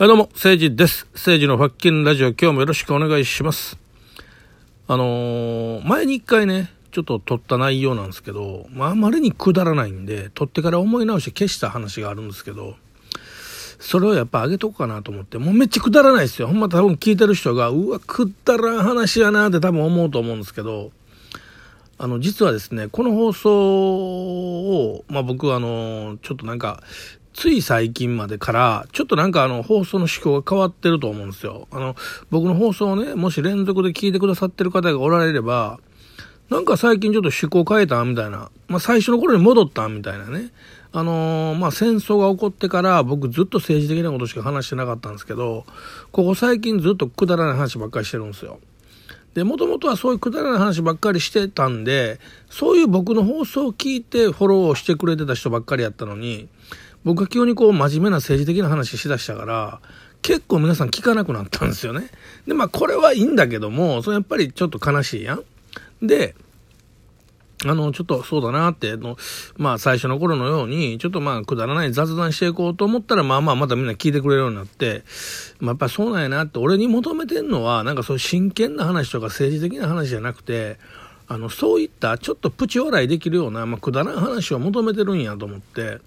はい、どうも、誠治です。誠治のファッキンラジオ、今日もよろしくお願いします。あのー、前に一回ね、ちょっと撮った内容なんですけど、まあ、あまりにくだらないんで、撮ってから思い直して消した話があるんですけど、それをやっぱ上げとこうかなと思って、もうめっちゃくだらないですよ。ほんま多分聞いてる人が、うわ、くだらん話やなって多分思うと思うんですけど、あの、実はですね、この放送を、まあ僕はあの、ちょっとなんか、つい最近までから、ちょっとなんかあの、放送の思考が変わってると思うんですよ。あの、僕の放送をね、もし連続で聞いてくださってる方がおられれば、なんか最近ちょっと思考変えたみたいな。まあ最初の頃に戻ったみたいなね。あのー、まあ戦争が起こってから僕ずっと政治的なことしか話してなかったんですけど、ここ最近ずっとくだらない話ばっかりしてるんですよ。で、もともとはそういうくだらない話ばっかりしてたんで、そういう僕の放送を聞いてフォローしてくれてた人ばっかりやったのに、僕が急にこう真面目な政治的な話しだしたから、結構皆さん聞かなくなったんですよね。で、まあこれはいいんだけども、それやっぱりちょっと悲しいやん。で、あの、ちょっとそうだなっての、まあ最初の頃のように、ちょっとまあくだらない雑談していこうと思ったら、まあまあまたみんな聞いてくれるようになって、まあやっぱそうなんやなって、俺に求めてんのは、なんかそういう真剣な話とか政治的な話じゃなくて、あの、そういったちょっとプチ笑いできるような、まあくだらん話を求めてるんやと思って、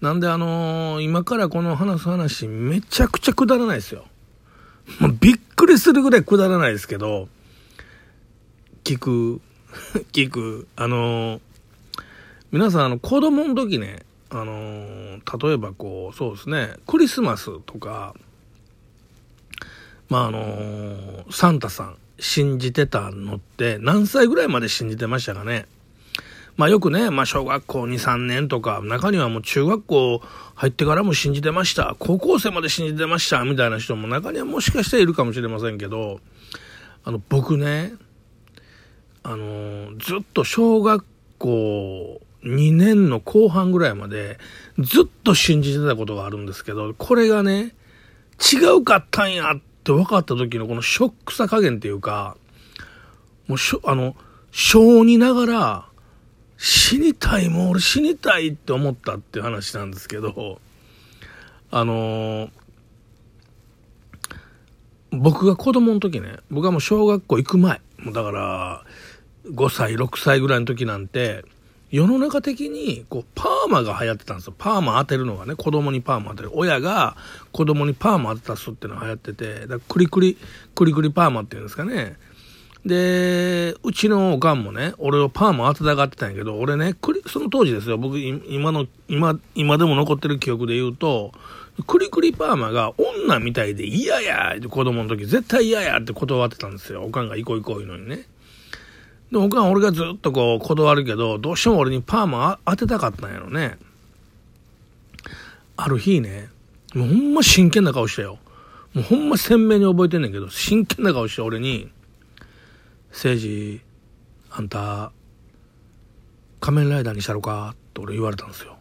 なんであのー、今からこの話す話めちゃくちゃくだらないですよ。もうびっくりするぐらいくだらないですけど、聞く、聞く、あのー、皆さんあの子供の時ね、あのー、例えばこう、そうですね、クリスマスとか、まああのサンタさん信じてたのって何歳ぐらいまで信じてましたかね？まあよくね、まあ小学校2、3年とか、中にはもう中学校入ってからも信じてました。高校生まで信じてました。みたいな人も中にはもしかしているかもしれませんけど、あの、僕ね、あの、ずっと小学校2年の後半ぐらいまでずっと信じてたことがあるんですけど、これがね、違うかったんやって分かった時のこのショックさ加減っていうか、もうしょ、あの、小児ながら、死にたい、もう俺死にたいって思ったっていう話なんですけど、あのー、僕が子供の時ね、僕はもう小学校行く前、もうだから、5歳、6歳ぐらいの時なんて、世の中的にこうパーマが流行ってたんですよ。パーマ当てるのがね、子供にパーマ当てる。親が子供にパーマ当てたすっていうのが流行ってて、だクリクリ、クリクリパーマっていうんですかね。で、うちのおかんもね、俺をパーマ当てたがってたんやけど、俺ね、クリその当時ですよ、僕、今の、今、今でも残ってる記憶で言うと、クリクリパーマが女みたいで嫌やって子供の時絶対嫌やって断ってたんですよ。おかんが行こう行こういうのにね。で、おかん俺がずっとこう断るけど、どうしても俺にパーマ当てたかったんやろね。ある日ね、もうほんま真剣な顔したよ。もうほんま鮮明に覚えてんねんけど、真剣な顔して俺に、誠治、あんた、仮面ライダーにしたろかって俺言われたんですよ。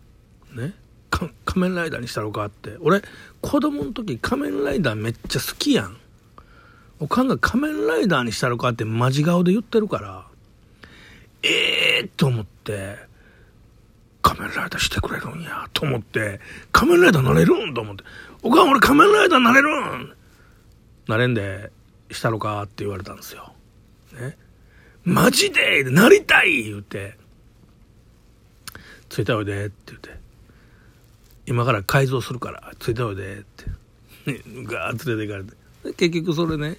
ね？仮面ライダーにしたろかって。俺、子供の時仮面ライダーめっちゃ好きやん。おかんが仮面ライダーにしたろかってマジ顔で言ってるから、ええー、と思って、仮面ライダーしてくれるんや、と思って、仮面ライダーなれるんと思って、おかん俺仮面ライダーなれるんなれんで、したろかって言われたんですよ。ね。マジで？なりたい？言うて、ついたおいでって言って、今から改造するから、ついたおいでって、ガーッ連れて行かれて。結局それね、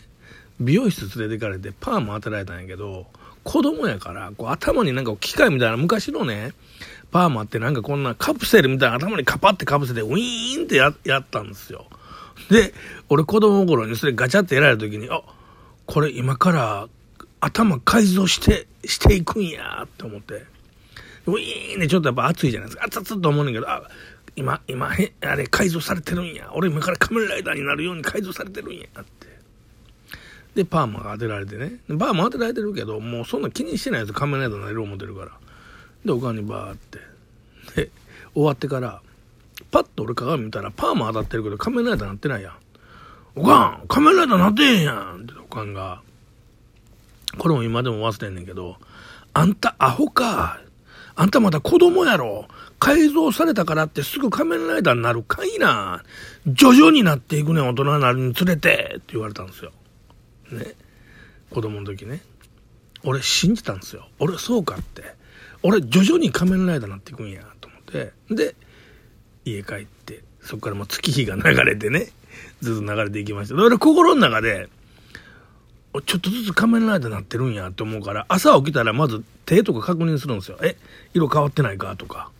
美容室連れて行かれてパーも当てられたんやけど、子供やから、こう頭になんか機械みたいな昔のね、パーマってなんかこんなカプセルみたいな頭にカパってかぶせてウィーンってややったんですよ。で、俺子供の頃にそれガチャってやられた時に、あ、これ今から頭改造して、していくんやって思って。ウィーンでちょっとやっぱ熱いじゃないですか。熱々と思うんだけど、あ、今、今、あれ改造されてるんや。俺今から仮面ライダーになるように改造されてるんやって。で、パーマが当てられてね。パーマ当てられてるけど、もうそんな気にしてないやつ仮面ライダーになれる思ってるから。で、おかんにバーって。で、終わってから、パッと俺鏡見たら、パーマ当たってるけど仮面ライダーなってないやん。おかん仮面ライダーなってへんやんっておかんが。これも今でも忘れんねんけど、あんたアホか。あんたまだ子供やろ。改造されたからってすぐ仮面ライダーになるかいな。徐々になっていくねん、大人になるにつれて、って言われたんですよ。ね。子供の時ね。俺信じたんですよ。俺そうかって。俺徐々に仮面ライダーになっていくんや、と思って。で、家帰って、そこからもう月日が流れてね、ずっと流れていきました。だから心の中で、ちょっとずつ仮面ライダーになってるんやって思うから、朝起きたらまず手とか確認するんですよ。え、色変わってないかとか。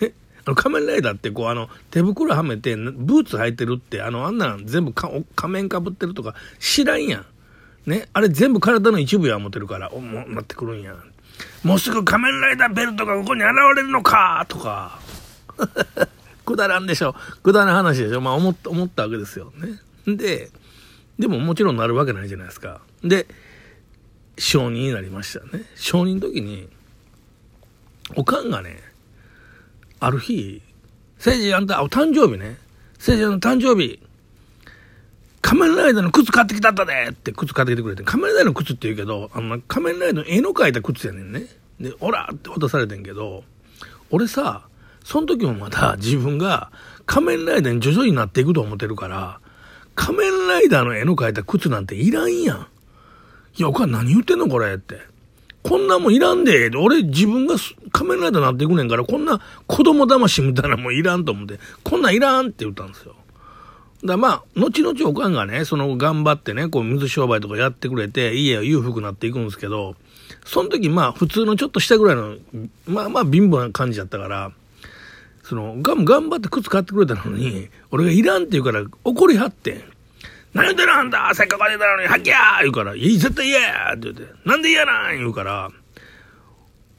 ね。あの仮面ライダーってこうあの手袋はめてブーツ履いてるってあのあんなん全部仮面かぶってるとか知らんやん。ね。あれ全部体の一部や思ってるから、お、もなってくるんや。もうすぐ仮面ライダーベルトがここに現れるのかとか。くだらんでしょ。くだらん話でしょ。まあ思った、思ったわけですよね。で、でももちろんなるわけないじゃないですか。で、承認になりましたね。承認の時に、おかんがね、ある日、せいじあんた、お誕生日ね。せいじの誕生日、仮面ライダーの靴買ってきたったでって靴買ってきてくれて、仮面ライダーの靴って言うけど、あの、仮面ライダーの絵の描いた靴やねんね。で、オラって渡されてんけど、俺さ、その時もまだ自分が仮面ライダーに徐々になっていくと思ってるから、仮面ライダーの絵の描いた靴なんていらんやん。いや、おかん何言ってんのこれって。こんなもんいらんで、俺自分が仮面ライダーになっていくねんから、こんな子供騙しみたいなもんいらんと思って、こんなんいらんって言ったんですよ。だまあ、後々おかんがね、その頑張ってね、こう水商売とかやってくれて、家は裕福になっていくんですけど、その時まあ普通のちょっとしたぐらいの、まあまあ貧乏な感じだったから、その、が頑張って靴買ってくれたのに、俺がいらんって言うから怒りはってん。何言ってるんだせっかく出たのに、はっきゃー言うから、いい、絶対嫌やって言って、なんで嫌なん言うから、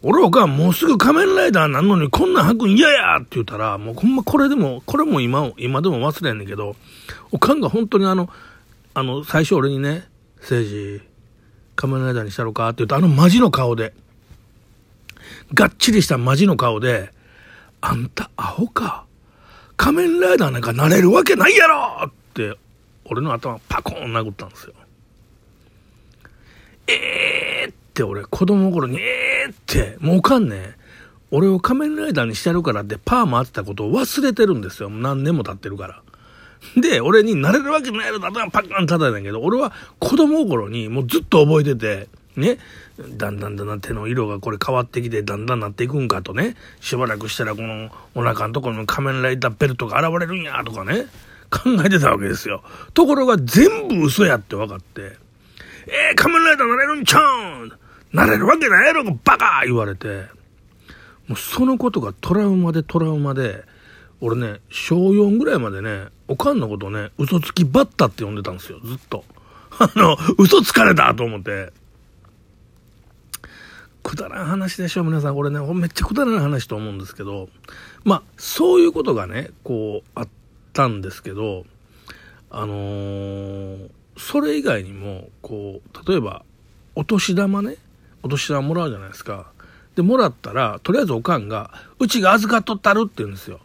俺おかんもうすぐ仮面ライダーなんのにこんなん履くん嫌やって言ったら、もうほんまこれでも、これも今、今でも忘れんねんけど、おかんが本当にあの、あの、最初俺にね、政治、仮面ライダーにしたろかって言うと、あのマジの顔で、がっちりしたマジの顔で、あんたアホか。仮面ライダーなんかなれるわけないやろって俺の頭パコーン殴ったんですよ。えーって俺子供の頃にえーってもうおかんねえ俺を仮面ライダーにしてるからってパー回ってたことを忘れてるんですよ。何年も経ってるから。で、俺になれるわけないやろだパカン叩いたんやけど、俺は子供頃にもうずっと覚えてて、ね、だんだんだんだん手の色がこれ変わってきて、だんだんなっていくんかとね、しばらくしたらこのお腹のところの仮面ライダーベルトが現れるんやとかね、考えてたわけですよ。ところが全部嘘やって分かって、えー、仮面ライダーなれるんちゃうんなれるわけないやろバカ言われて、もうそのことがトラウマでトラウマで、俺ね、小4ぐらいまでね、おかんのことね、嘘つきバッタって呼んでたんですよ、ずっと。あの、嘘つかれたと思って。くだらん話でしょ、皆さん。これね、めっちゃくだらない話と思うんですけど、まあ、そういうことがね、こう、あったんですけど、あのー、それ以外にも、こう、例えば、お年玉ね、お年玉もらうじゃないですか。で、もらったら、とりあえずおかんが、うちが預かっとったるって言うんですよ。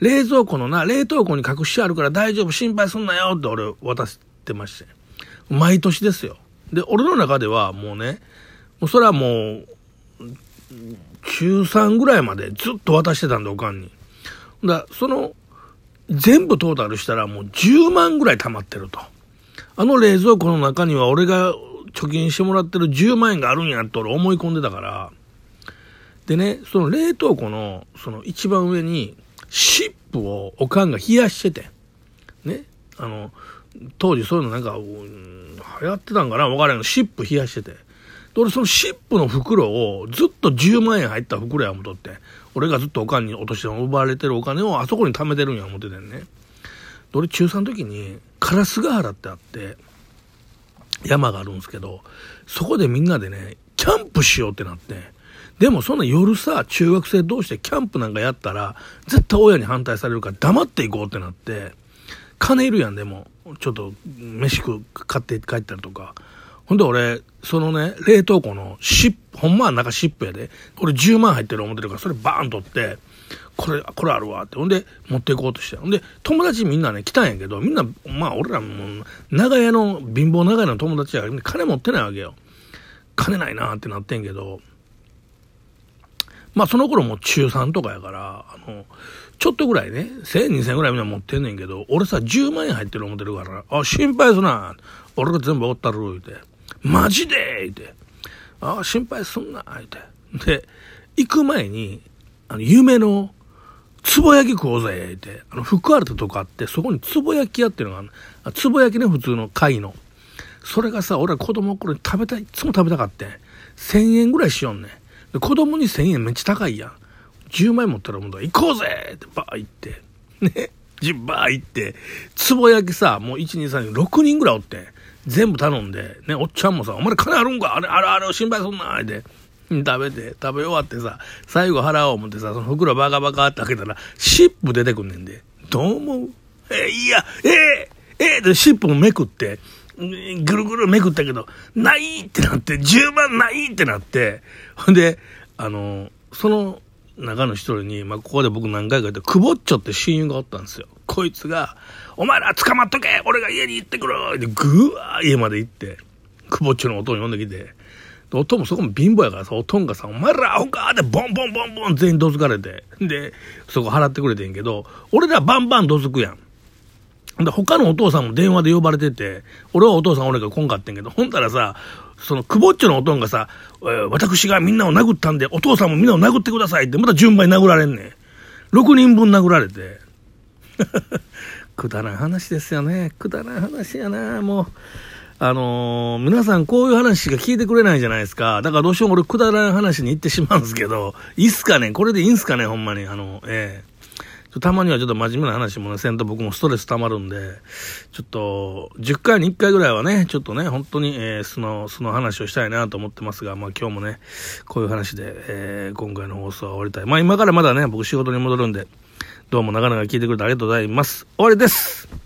冷蔵庫のな、冷凍庫に隠してあるから大丈夫、心配すんなよって俺渡してまして。毎年ですよ。で、俺の中ではもうね、もうそれはもう、中3ぐらいまでずっと渡してたんで、おかんに。だその、全部トータルしたらもう10万ぐらい貯まってると。あの冷蔵庫の中には俺が貯金してもらってる10万円があるんやって俺思い込んでたから。でね、その冷凍庫のその一番上にシップをおかんが冷やしてて。ね。あの、当時そういうのなんか、うん、流行ってたんかなわからんけど、シップ冷やしてて。俺そのシップの袋をずっと10万円入った袋や思とって、俺がずっとおかんにお年玉奪われてるお金をあそこに貯めてるんや思っててんね。俺中3の時に、烏ヶ原ってあって、山があるんですけど、そこでみんなでね、キャンプしようってなって、でもそんな夜さ、中学生同士でキャンプなんかやったら、絶対親に反対されるから黙っていこうってなって、金いるやん、でも。ちょっと、飯食う買って帰ったりとか。ほんで俺、そのね、冷凍庫のシップ、ほんまは中シップやで。これ10万入ってる思ってるから、それバーン取って、これ、これあるわって。ほんで、持っていこうとして。ほんで、友達みんなね、来たんやけど、みんな、まあ俺らも、長屋の、貧乏長屋の友達やから、金持ってないわけよ。金ないなってなってんけど、まあその頃も中3とかやから、あの、ちょっとぐらいね、1000円、2000円ぐらいみんな持ってんねんけど、俺さ、10万円入ってる思ってるから、あ、心配すな。俺が全部おったる、言うて。マジで？言うて。ああ、心配すんな、言うて。で、行く前に、あの、夢の、つぼ焼き食おうぜ、言うて。あの、福原とかあって、そこにつぼ焼き屋っていうのがある。つぼ焼きね、普通の貝の。それがさ、俺は子供の頃に食べたい、いつも食べたかって。1000円ぐらいしよんねん。子供に1000円めっちゃ高いやん。10万円持ったらもう行こうぜってバー行って。ね。バー行って、つぼ焼きさ、もう1、2、3、6人ぐらいおって、全部頼んで、ね、おっちゃんもさ、お前金あるんか？あれ、あれ、あれ心配すんなって。食べて、食べ終わってさ、最後払おう思ってさ、その袋バカバカって開けたら、シップ出てくんねんで。どう思う？えいや、えー、えー、で、シップもめくって、ぐるぐるめくったけど、ないってなって、10万ないってなって、ほんで、あの、その中の一人に、まあ、ここで僕何回か言って、クボッチョって親友がおったんですよ。こいつが、お前ら捕まっとけ俺が家に行ってくるってぐわー家まで行って、クボッチョの音を呼んできて、おとんもそこも貧乏やからさ、おとんがさ、お前らアホかってボンボンボンボン全員どつかれて、で、そこ払ってくれてんけど、俺らバンバンどつくやん。で、他のお父さんも電話で呼ばれてて、俺はお父さん俺が来んかってんけど、ほんたらさ、その、くぼっちょのおとんがさ、えー、私がみんなを殴ったんで、お父さんもみんなを殴ってくださいって、また順番に殴られんねん。6人分殴られて。くだらん話ですよね。くだらん話やな、もう。あのー、皆さんこういう話しか聞いてくれないじゃないですか。だからどうしようも俺くだらん話に行ってしまうんですけど、いいっすかね？これでいいんすかね？ほんまに。あの、ええーたまにはちょっと真面目な話もね、せんと僕もストレス溜まるんで、ちょっと、10回に1回ぐらいはね、ちょっとね、本当に、えー、素の、素の話をしたいなと思ってますが、まあ今日もね、こういう話で、えー、今回の放送は終わりたい。まあ今からまだね、僕仕事に戻るんで、どうも長々聞いてくれてありがとうございます。終わりです